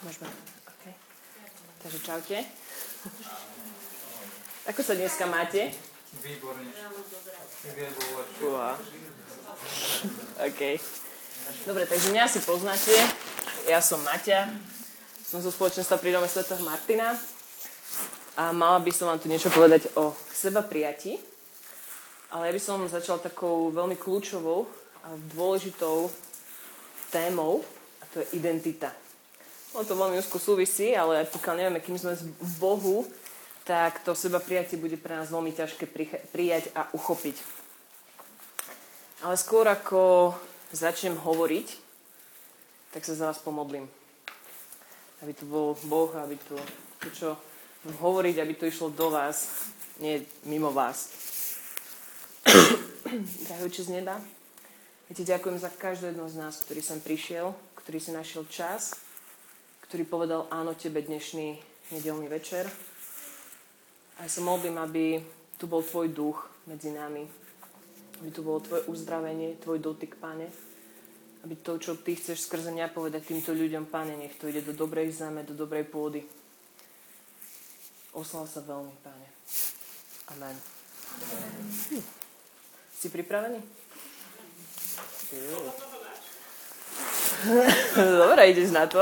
Môžeme. Okay. Takže čaute. Ako sa dneska máte? Výborne. OK. Dobre, takže mňa si poznáte. Ja som Maťa. Som zo spoločenstva pri Dome Sv. Martina. A mala by som vám tu niečo povedať o seba prijati. Ale ja by som začala takou veľmi kľúčovou a dôležitou témou, a to je identita. No to veľmi úzko súvisí, ale pokiaľ nevieme, kým sme v Bohu, tak to seba prijatie bude pre nás veľmi ťažké prijať a uchopiť. Ale skôr ako začnem hovoriť, tak sa za vás pomodlím. Aby to bol Boh, aby to, to čo hovoriť, aby to išlo do vás, nie mimo vás. Drahý z neba, ja ti ďakujem za každého jedno z nás, ktorý sem prišiel, ktorý si našiel čas, ktorý povedal áno tebe dnešný nedelný večer. A ja sa modlím, aby tu bol tvoj duch medzi nami. Aby tu bolo tvoje uzdravenie, tvoj dotyk, pane. Aby to, čo ty chceš skrze mňa povedať týmto ľuďom, pane, nech to ide do dobrej zeme, do dobrej pôdy. Oslav sa veľmi, pane. Amen. Hm. Si pripravený? Dobre, ideš na to.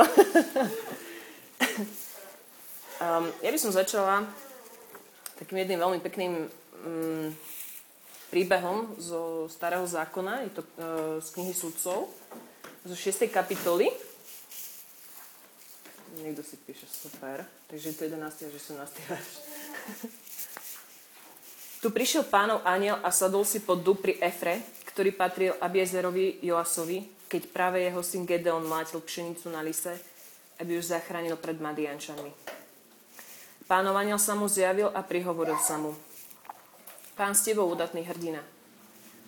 um, ja by som začala takým jedným veľmi pekným um, príbehom zo Starého zákona, je to uh, z knihy sudcov, zo 6. kapitoly. Niekto si píše super, takže to je 11. až 18. verš. tu prišiel pánov aniel a sadol si pod dub pri Efre, ktorý patril Abiezerovi Joasovi, keď práve jeho syn Gedeon mlátil pšenicu na lise, aby ju zachránil pred Madiančanmi. Pánov aniel sa mu zjavil a prihovoril sa mu. Pán s tebou, udatný hrdina.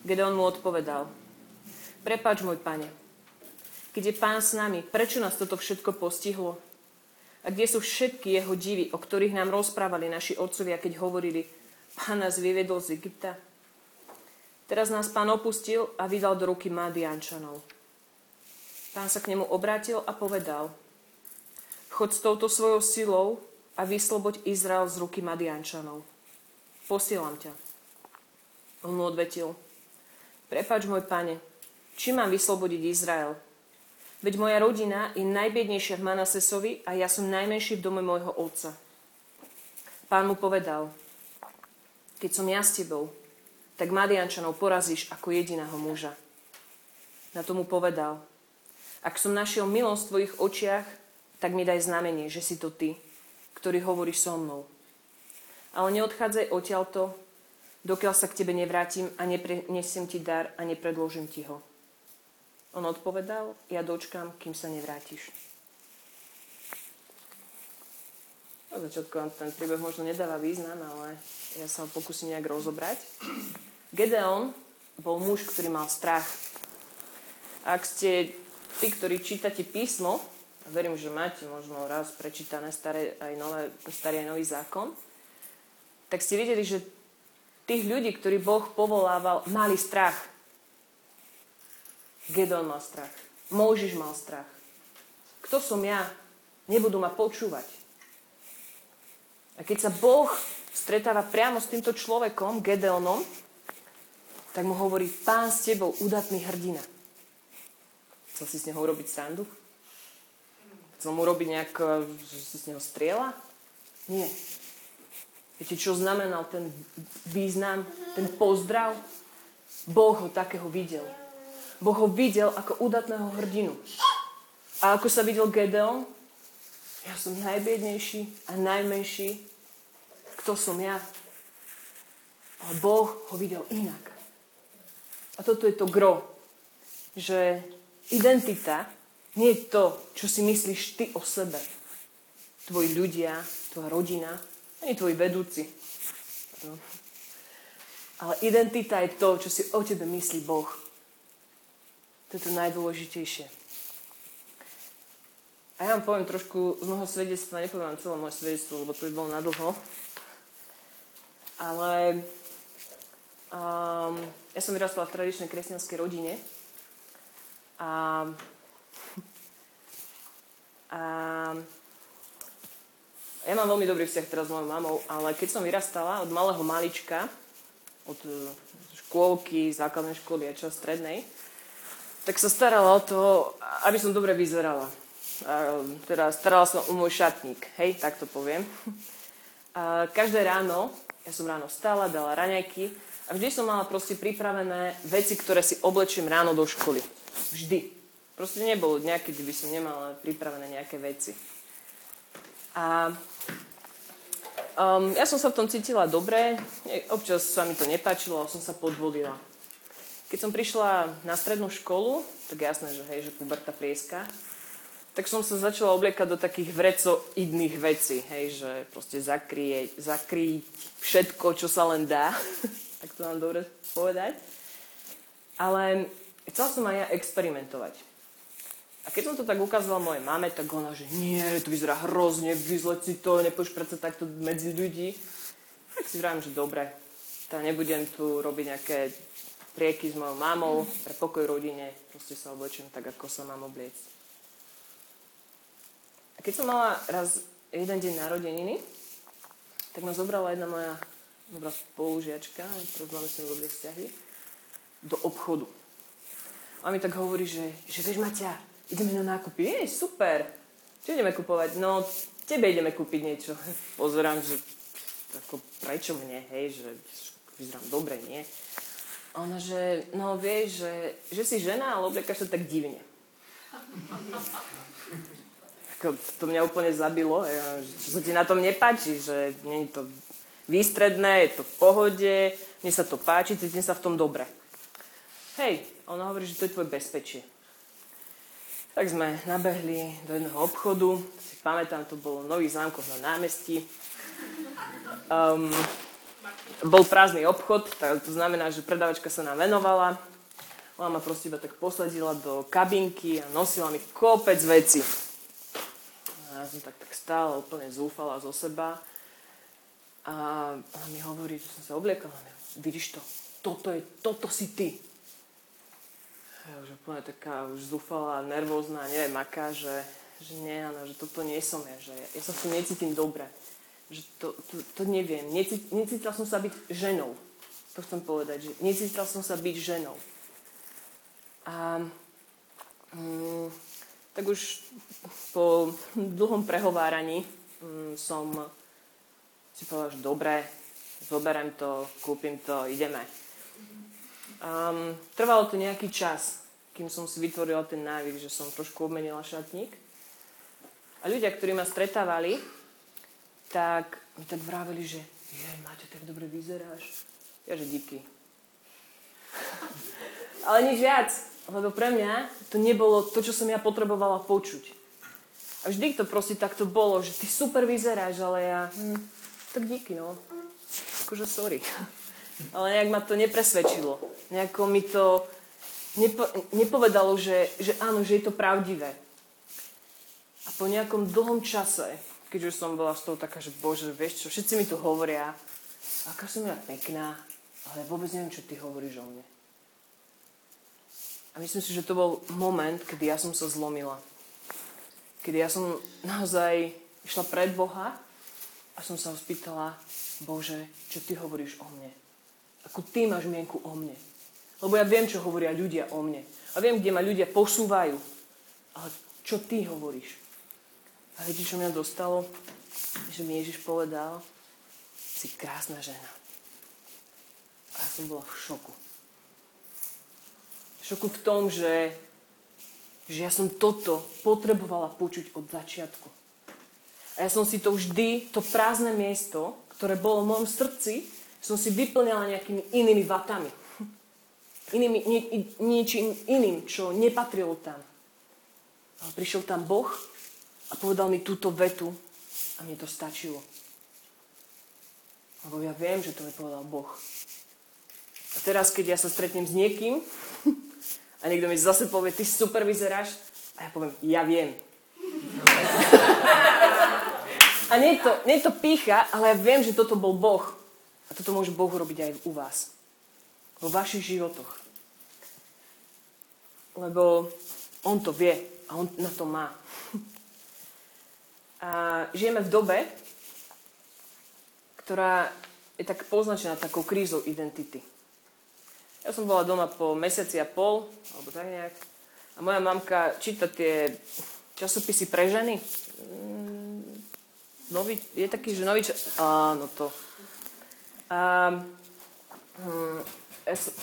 Gedeon mu odpovedal. Prepač, môj pane. Keď je pán s nami, prečo nás toto všetko postihlo? A kde sú všetky jeho divy, o ktorých nám rozprávali naši otcovia, keď hovorili, pán nás vyvedol z Egypta? Teraz nás pán opustil a vydal do ruky Madiančanov. Pán sa k nemu obrátil a povedal, chod s touto svojou silou a vysloboď Izrael z ruky Madiančanov. Posielam ťa. On mu odvetil, prepač môj pane, či mám vyslobodiť Izrael? Veď moja rodina je najbiednejšia v Manasesovi a ja som najmenší v dome môjho otca. Pán mu povedal, keď som ja s tebou, tak Madiančanov porazíš ako jediného muža. Na tomu povedal, ak som našiel milosť v tvojich očiach, tak mi daj znamenie, že si to ty, ktorý hovoríš so mnou. Ale neodchádzaj odtiaľto, dokiaľ sa k tebe nevrátim a neprinesiem ti dar a nepredložím ti ho. On odpovedal, ja dočkam, kým sa nevrátiš. Na začiatku ten príbeh možno nedáva význam, ale ja sa ho pokúsim nejak rozobrať. Gedeon bol muž, ktorý mal strach. Ak ste tí, ktorí čítate písmo, verím, že máte možno raz prečítané staré aj nové, starý aj nový zákon, tak ste videli, že tých ľudí, ktorí Boh povolával, mali strach. Gedon mal strach. Môžiš mal strach. Kto som ja? Nebudú ma počúvať. A keď sa Boh stretáva priamo s týmto človekom, Gedeonom, tak mu hovorí, pán s tebou, udatný hrdina. Chcel si s neho urobiť srandu? Chcel mu urobiť nejak, e, že si z neho striela? Nie. Viete, čo znamenal ten význam, ten pozdrav? Boh ho takého videl. Boh ho videl ako udatného hrdinu. A ako sa videl Gedeon? Ja som najbiednejší a najmenší. Kto som ja? Ale Boh ho videl inak. A toto je to gro, že Identita nie je to, čo si myslíš ty o sebe. Tvoji ľudia, tvoja rodina, ani tvoji vedúci. Ale identita je to, čo si o tebe myslí Boh. To je to najdôležitejšie. A ja vám poviem trošku z môjho svedectva, nepoviem vám celé moje svedectvo, lebo to by bolo nadlho. Ale um, ja som vyrastala v tradičnej kresťanskej rodine, a A ja mám veľmi dobrý vzťah teraz s mojou mamou, ale keď som vyrastala od malého malička, od e, škôlky, základnej školy a čas strednej, tak sa starala o to, aby som dobre vyzerala. A teda starala sa o môj šatník, hej, tak to poviem. A každé ráno, ja som ráno vstala, dala raňajky a vždy som mala proste pripravené veci, ktoré si oblečím ráno do školy. Vždy. Proste nebolo dňa, kedy by som nemala pripravené nejaké veci. A um, ja som sa v tom cítila dobre, občas sa mi to nepáčilo, som sa podvolila. Keď som prišla na strednú školu, tak jasné, že hej, že puberta prieska, tak som sa začala obliekať do takých vrecoidných vecí, hej, že proste zakryť, zakryť všetko, čo sa len dá, tak to mám dobre povedať. Ale chcela som aj ja experimentovať. A keď som to tak ukázala mojej mame, tak ona, že nie, to vyzerá hrozne, vyzleť si to, nepoš predsa takto medzi ľudí. Tak si vravím, že dobre, teda nebudem tu robiť nejaké prieky s mojou mamou, pre pokoj rodine, proste sa oblečím tak, ako sa mám obliecť. A keď som mala raz jeden deň narodeniny, tak ma zobrala jedna moja dobrá spolužiačka, teraz máme s ňou dobré vzťahy, do obchodu. A mi tak hovorí, že, že vieš Maťa, ideme na nákupy. Je, super. Čo ideme kupovať? No, tebe ideme kúpiť niečo. Pozerám, že ako, prečo mne, hej, že vyzerám dobre, nie? A ona, že no vieš, že, že si žena, ale obliekaš sa tak divne to mňa úplne zabilo, čo sa ti na tom nepáči, že nie je to výstredné, je to v pohode, mne sa to páči, cítim sa v tom dobre. Hej, ona hovorí, že to je tvoje bezpečie. Tak sme nabehli do jedného obchodu, si pamätám, to bolo Nový zámkov na námestí. Um, bol prázdny obchod, tak to znamená, že predavačka sa nám venovala. Ona ma proste iba tak posadila do kabinky a nosila mi kopec veci ja som tak, tak stále úplne zúfala zo seba. A ona mi hovorí, že som sa obliekala. Vidíš to? Toto, je, toto si ty. Ja už úplne taká už zúfala, nervózna, neviem aká, že, že nie, Ana, že toto nie som ja, že ja, sa tom necítim dobre. Že to, to, to neviem. Necít, necítila som sa byť ženou. To chcem povedať, že necítila som sa byť ženou. A mm, tak už po dlhom prehováraní mm, som si povedal, že dobre, zoberiem to, kúpim to, ideme. Um, trvalo to nejaký čas, kým som si vytvorila ten návyk, že som trošku obmenila šatník. A ľudia, ktorí ma stretávali, tak mi tak vraveli, že je, máte tak dobre vyzeráš. Ja, že díky. Ale nič viac, lebo pre mňa to nebolo to, čo som ja potrebovala počuť. A vždy to proste takto bolo, že ty super vyzeráš, ale ja, hm, tak díky, no. Akože sorry. Ale nejak ma to nepresvedčilo. Nejako mi to nepo, nepovedalo, že, že áno, že je to pravdivé. A po nejakom dlhom čase, keď už som bola z toho taká, že bože, vieš čo, všetci mi to hovoria, aká som ja pekná, ale vôbec neviem, čo ty hovoríš o mne. A myslím si, že to bol moment, kedy ja som sa zlomila kedy ja som naozaj išla pred Boha a som sa ho spýtala, Bože, čo ty hovoríš o mne? Ako ty máš mienku o mne? Lebo ja viem, čo hovoria ľudia o mne. A viem, kde ma ľudia posúvajú. Ale čo ty hovoríš? A viete, čo mňa dostalo? Že mi Ježiš povedal, si krásna žena. A ja som bola v šoku. V šoku v tom, že že ja som toto potrebovala počuť od začiatku. A ja som si to vždy, to prázdne miesto, ktoré bolo v mojom srdci, som si vyplňala nejakými inými vatami. Inými, nie, niečím iným, čo nepatrilo tam. Ale prišiel tam Boh a povedal mi túto vetu a mne to stačilo. Lebo ja viem, že to mi povedal Boh. A teraz, keď ja sa stretnem s niekým, a niekto mi zase povie, ty super vyzeráš. A ja poviem, ja viem. a nie je, to, to pícha, ale ja viem, že toto bol Boh. Toto môže Boh robiť aj u vás. Vo vašich životoch. Lebo On to vie a On na to má. A žijeme v dobe, ktorá je tak poznačená takou krízou identity. Ja som bola doma po mesiaci a pol, alebo tak nejak, a moja mamka číta tie časopisy pre ženy. Mm, nový, je taký, že nový čas... Áno, to. Hm, ja, som,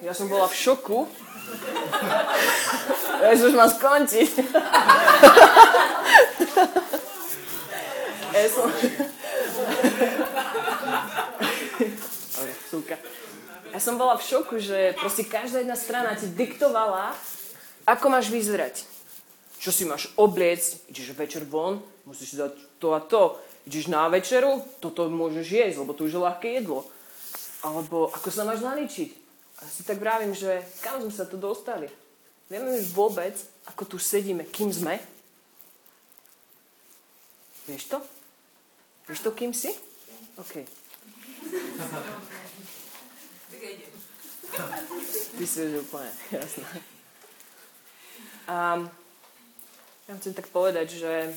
ja som bola v šoku. Ja už mám skončiť. Ja som... Ja som bola v šoku, že proste každá jedna strana ti diktovala, ako máš vyzerať. Čo si máš obliecť, ideš večer von, musíš dať to a to. Ideš na večeru, toto môžeš jesť, lebo to už je ľahké jedlo. Alebo ako sa máš naličiť. A si tak vravím, že kam sme sa tu dostali? Vieme už vôbec, ako tu sedíme, kým sme? Vieš to? Vieš to, kým si? OK. Ty si už úplne, jasné. A ja chcem tak povedať, že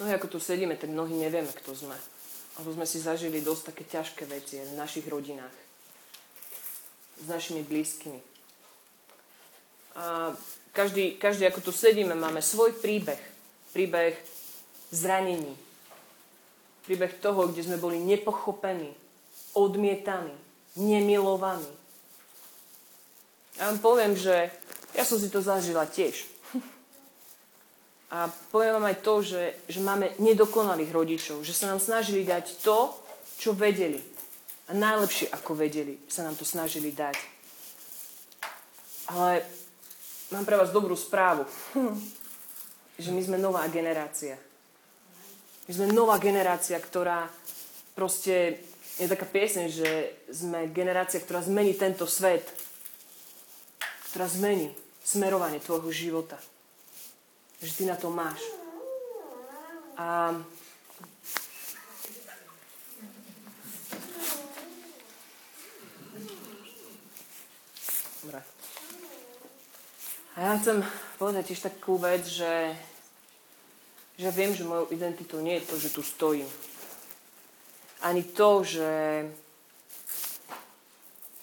mnohí ako tu sedíme, tak mnohí nevieme, kto sme. Alebo sme si zažili dosť také ťažké veci v našich rodinách. S našimi blízkymi. A každý, každý, ako tu sedíme, máme svoj príbeh. Príbeh zranení. Príbeh toho, kde sme boli nepochopení, odmietaní, nemilovaní. Ja vám poviem, že ja som si to zažila tiež. A poviem vám aj to, že, že máme nedokonalých rodičov, že sa nám snažili dať to, čo vedeli. A najlepšie, ako vedeli, sa nám to snažili dať. Ale mám pre vás dobrú správu. že my sme nová generácia. My sme nová generácia, ktorá proste je taká pieseň, že sme generácia, ktorá zmení tento svet. Ktorá zmení smerovanie tvojho života. Že ty na to máš. A. A ja chcem povedať tiež takú vec, že, že viem, že mojou identitou nie je to, že tu stojím ani to, že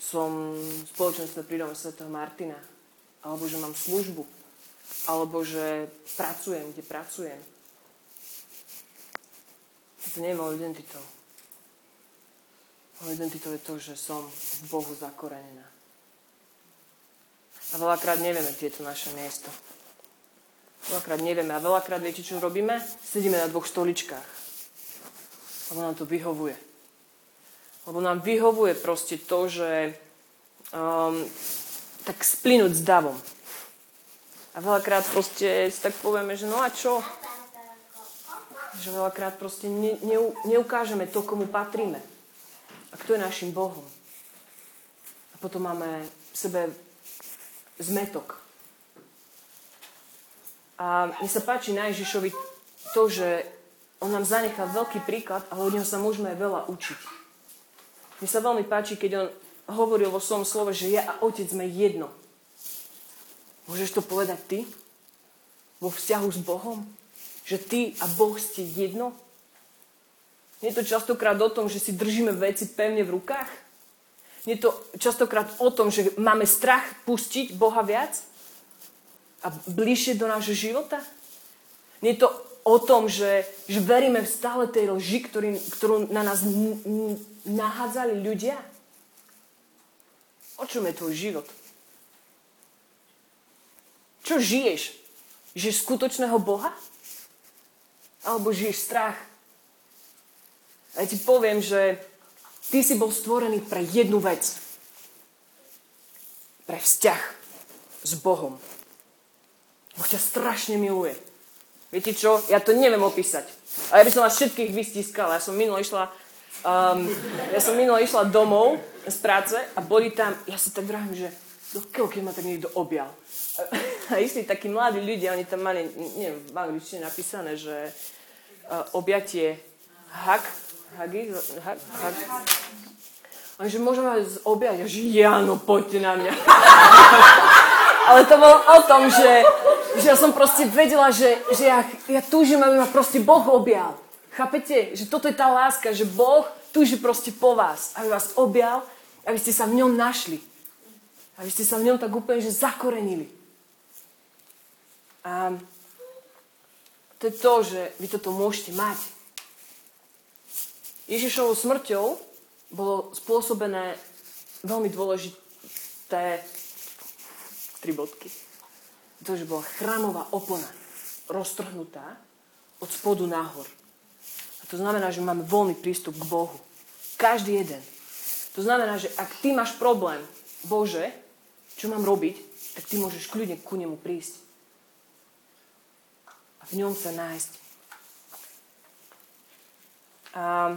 som v spoločenstve pri Sv. Martina, alebo že mám službu, alebo že pracujem, kde pracujem. To nie je mojou identitou. Mojou identitou je to, že som v Bohu zakorenená. A veľakrát nevieme, kde je to naše miesto. Veľakrát nevieme. A veľakrát viete, čo robíme? Sedíme na dvoch stoličkách. Lebo nám to vyhovuje. Lebo nám vyhovuje proste to, že um, tak splínuť s davom. A veľakrát proste si tak povieme, že no a čo? Že veľakrát proste ne, ne, neukážeme to, komu patríme. A kto je našim Bohom. A potom máme v sebe zmetok. A mne sa páči na Ježišovi to, že on nám zanechá veľký príklad a od neho sa môžeme aj veľa učiť. Mne sa veľmi páči, keď on hovoril vo svojom slove, že ja a otec sme jedno. Môžeš to povedať ty? Vo vzťahu s Bohom? Že ty a Boh ste jedno? Nie je to častokrát o tom, že si držíme veci pevne v rukách? Nie je to častokrát o tom, že máme strach pustiť Boha viac? A bližšie do nášho života? Nie je to o tom, že, že veríme v stále tej lži, ktorý, ktorú na nás n- n- nahádzali ľudia? O čom je tvoj život? Čo žiješ? Žiješ skutočného Boha? Alebo žiješ strach? A ja ti poviem, že ty si bol stvorený pre jednu vec. Pre vzťah s Bohom. Boh ťa strašne miluje. Viete čo? Ja to neviem opísať. A ja by som vás všetkých vystískala. Ja som minule išla, um, ja som minule išla domov z práce a boli tam, ja si tak vravím, že do keho, keď ma tak niekto objal. A istí takí mladí ľudia, oni tam mali, neviem, v angličtine napísané, že uh, objatie hak, hagi, hak, hak. A že môžem vás objať. Že Jano, poďte na mňa. Ale to bolo o tom, že že že ja som proste vedela, že, že ja, ja túžim, aby ma proste Boh objal. Chápete? Že toto je tá láska, že Boh túži proste po vás, aby vás objal, aby ste sa v ňom našli. Aby ste sa v ňom tak úplne, že zakorenili. A to je to, že vy toto môžete mať. Ježišovou smrťou bolo spôsobené veľmi dôležité tri bodky. To, že bola chrámová opona roztrhnutá od spodu nahor. A to znamená, že máme voľný prístup k Bohu. Každý jeden. To znamená, že ak ty máš problém, Bože, čo mám robiť, tak ty môžeš kľudne ku nemu prísť. A v ňom sa nájsť. A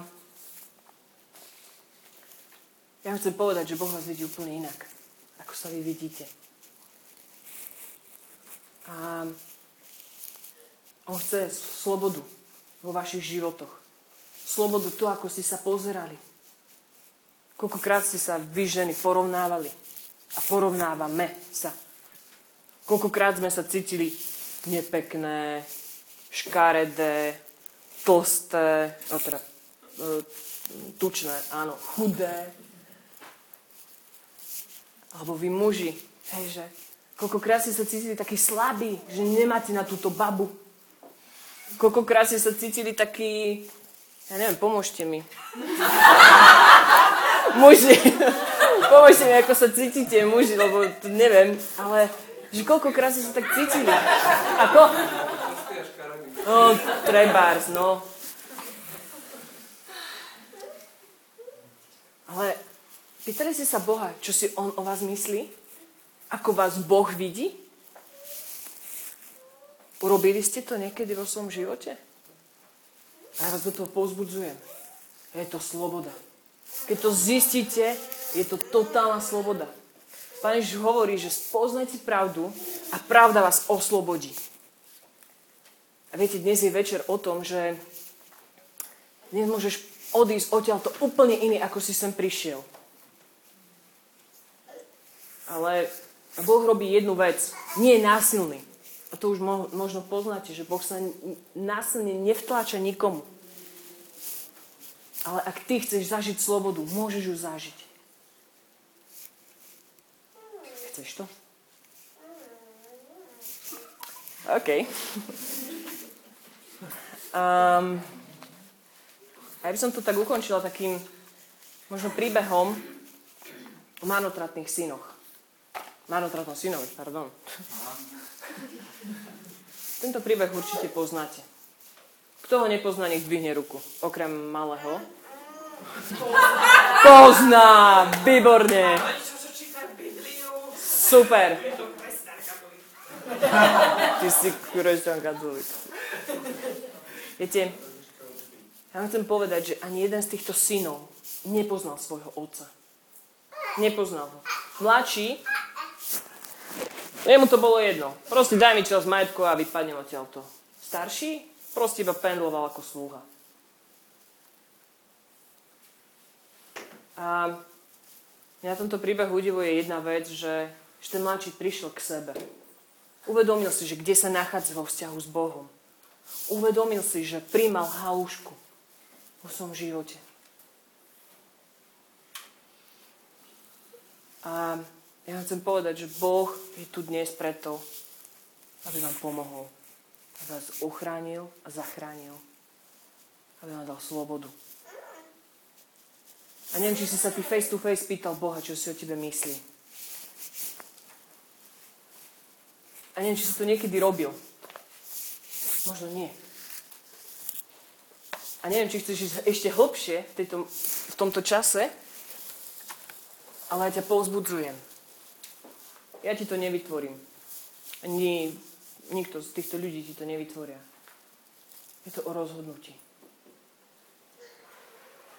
ja chcem povedať, že Boh vás vidí úplne inak, ako sa vy vidíte. A on chce slobodu vo vašich životoch. Slobodu to, ako ste sa pozerali. Koľkokrát ste sa vy ženy porovnávali a porovnávame sa. Koľkokrát sme sa cítili nepekné, škaredé, tlsté, no teda, e, tučné, áno, chudé, alebo vy muži, hej, že koľkokrát ste sa cítili takí slabí, že nemáte na túto babu. Koľkokrát ste sa cítili takí, ja neviem, pomôžte mi. muži, pomôžte mi, ako sa cítite, muži, lebo to neviem, ale že koľkokrát ste sa tak cítili. Ako? No, trebárs, no. Ale Pýtali ste sa Boha, čo si On o vás myslí? Ako vás Boh vidí? Urobili ste to niekedy vo svojom živote? A ja vás do toho povzbudzujem. Je to sloboda. Keď to zistíte, je to totálna sloboda. Pán Ježiš hovorí, že spoznajte pravdu a pravda vás oslobodí. A viete, dnes je večer o tom, že dnes môžeš odísť odtiaľ to úplne iný, ako si sem prišiel. Ale Boh robí jednu vec. Nie je násilný. A to už možno poznáte, že Boh sa násilne nevtláča nikomu. Ale ak ty chceš zažiť slobodu, môžeš ju zažiť. Chceš to? OK. Um, a ja by som to tak ukončila takým možno príbehom o marnotratných synoch. Marnotratnom synovi, pardon. Tento príbeh určite poznáte. Kto ho nepozná, nech dvihne ruku. Okrem malého. Pozná! Výborne! Super! Ty si kresťan katolík. Viete, ja vám chcem povedať, že ani jeden z týchto synov nepoznal svojho otca. Nepoznal ho. Mladší Jemu to bolo jedno. Proste daj mi čas majetku a vypadnem odtiaľto. Starší proste iba pendloval ako slúha. A mňa tomto príbehu udivuje jedna vec, že, že ten mladší prišiel k sebe. Uvedomil si, že kde sa nachádza vo vzťahu s Bohom. Uvedomil si, že príjmal halúšku vo svojom živote. A ja vám chcem povedať, že Boh je tu dnes preto, aby vám pomohol. Aby vás uchránil a zachránil. Aby vám dal slobodu. A neviem, či si sa ty face to face pýtal Boha, čo si o tebe myslí. A neviem, či si to niekedy robil. Možno nie. A neviem, či chceš ísť ešte hlbšie v, tejto, v tomto čase, ale ja ťa povzbudzujem ja ti to nevytvorím. Ani nikto z týchto ľudí ti to nevytvoria. Je to o rozhodnutí.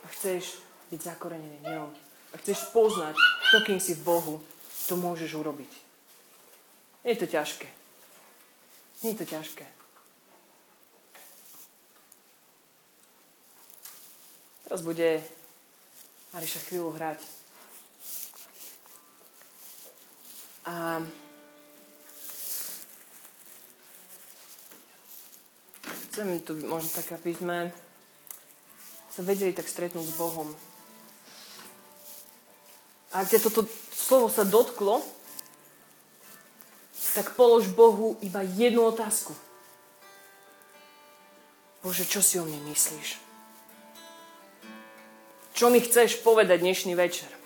A chceš byť zakorenený ňom. A chceš poznať to, kým si v Bohu, to môžeš urobiť. Je to ťažké. Nie je to ťažké. Teraz bude Mariša chvíľu hrať. A Chcem tu možno tak, aby sme sa vedeli tak stretnúť s Bohom. A ak ťa toto slovo sa dotklo, tak polož Bohu iba jednu otázku. Bože, čo si o mne myslíš? Čo mi chceš povedať dnešný večer?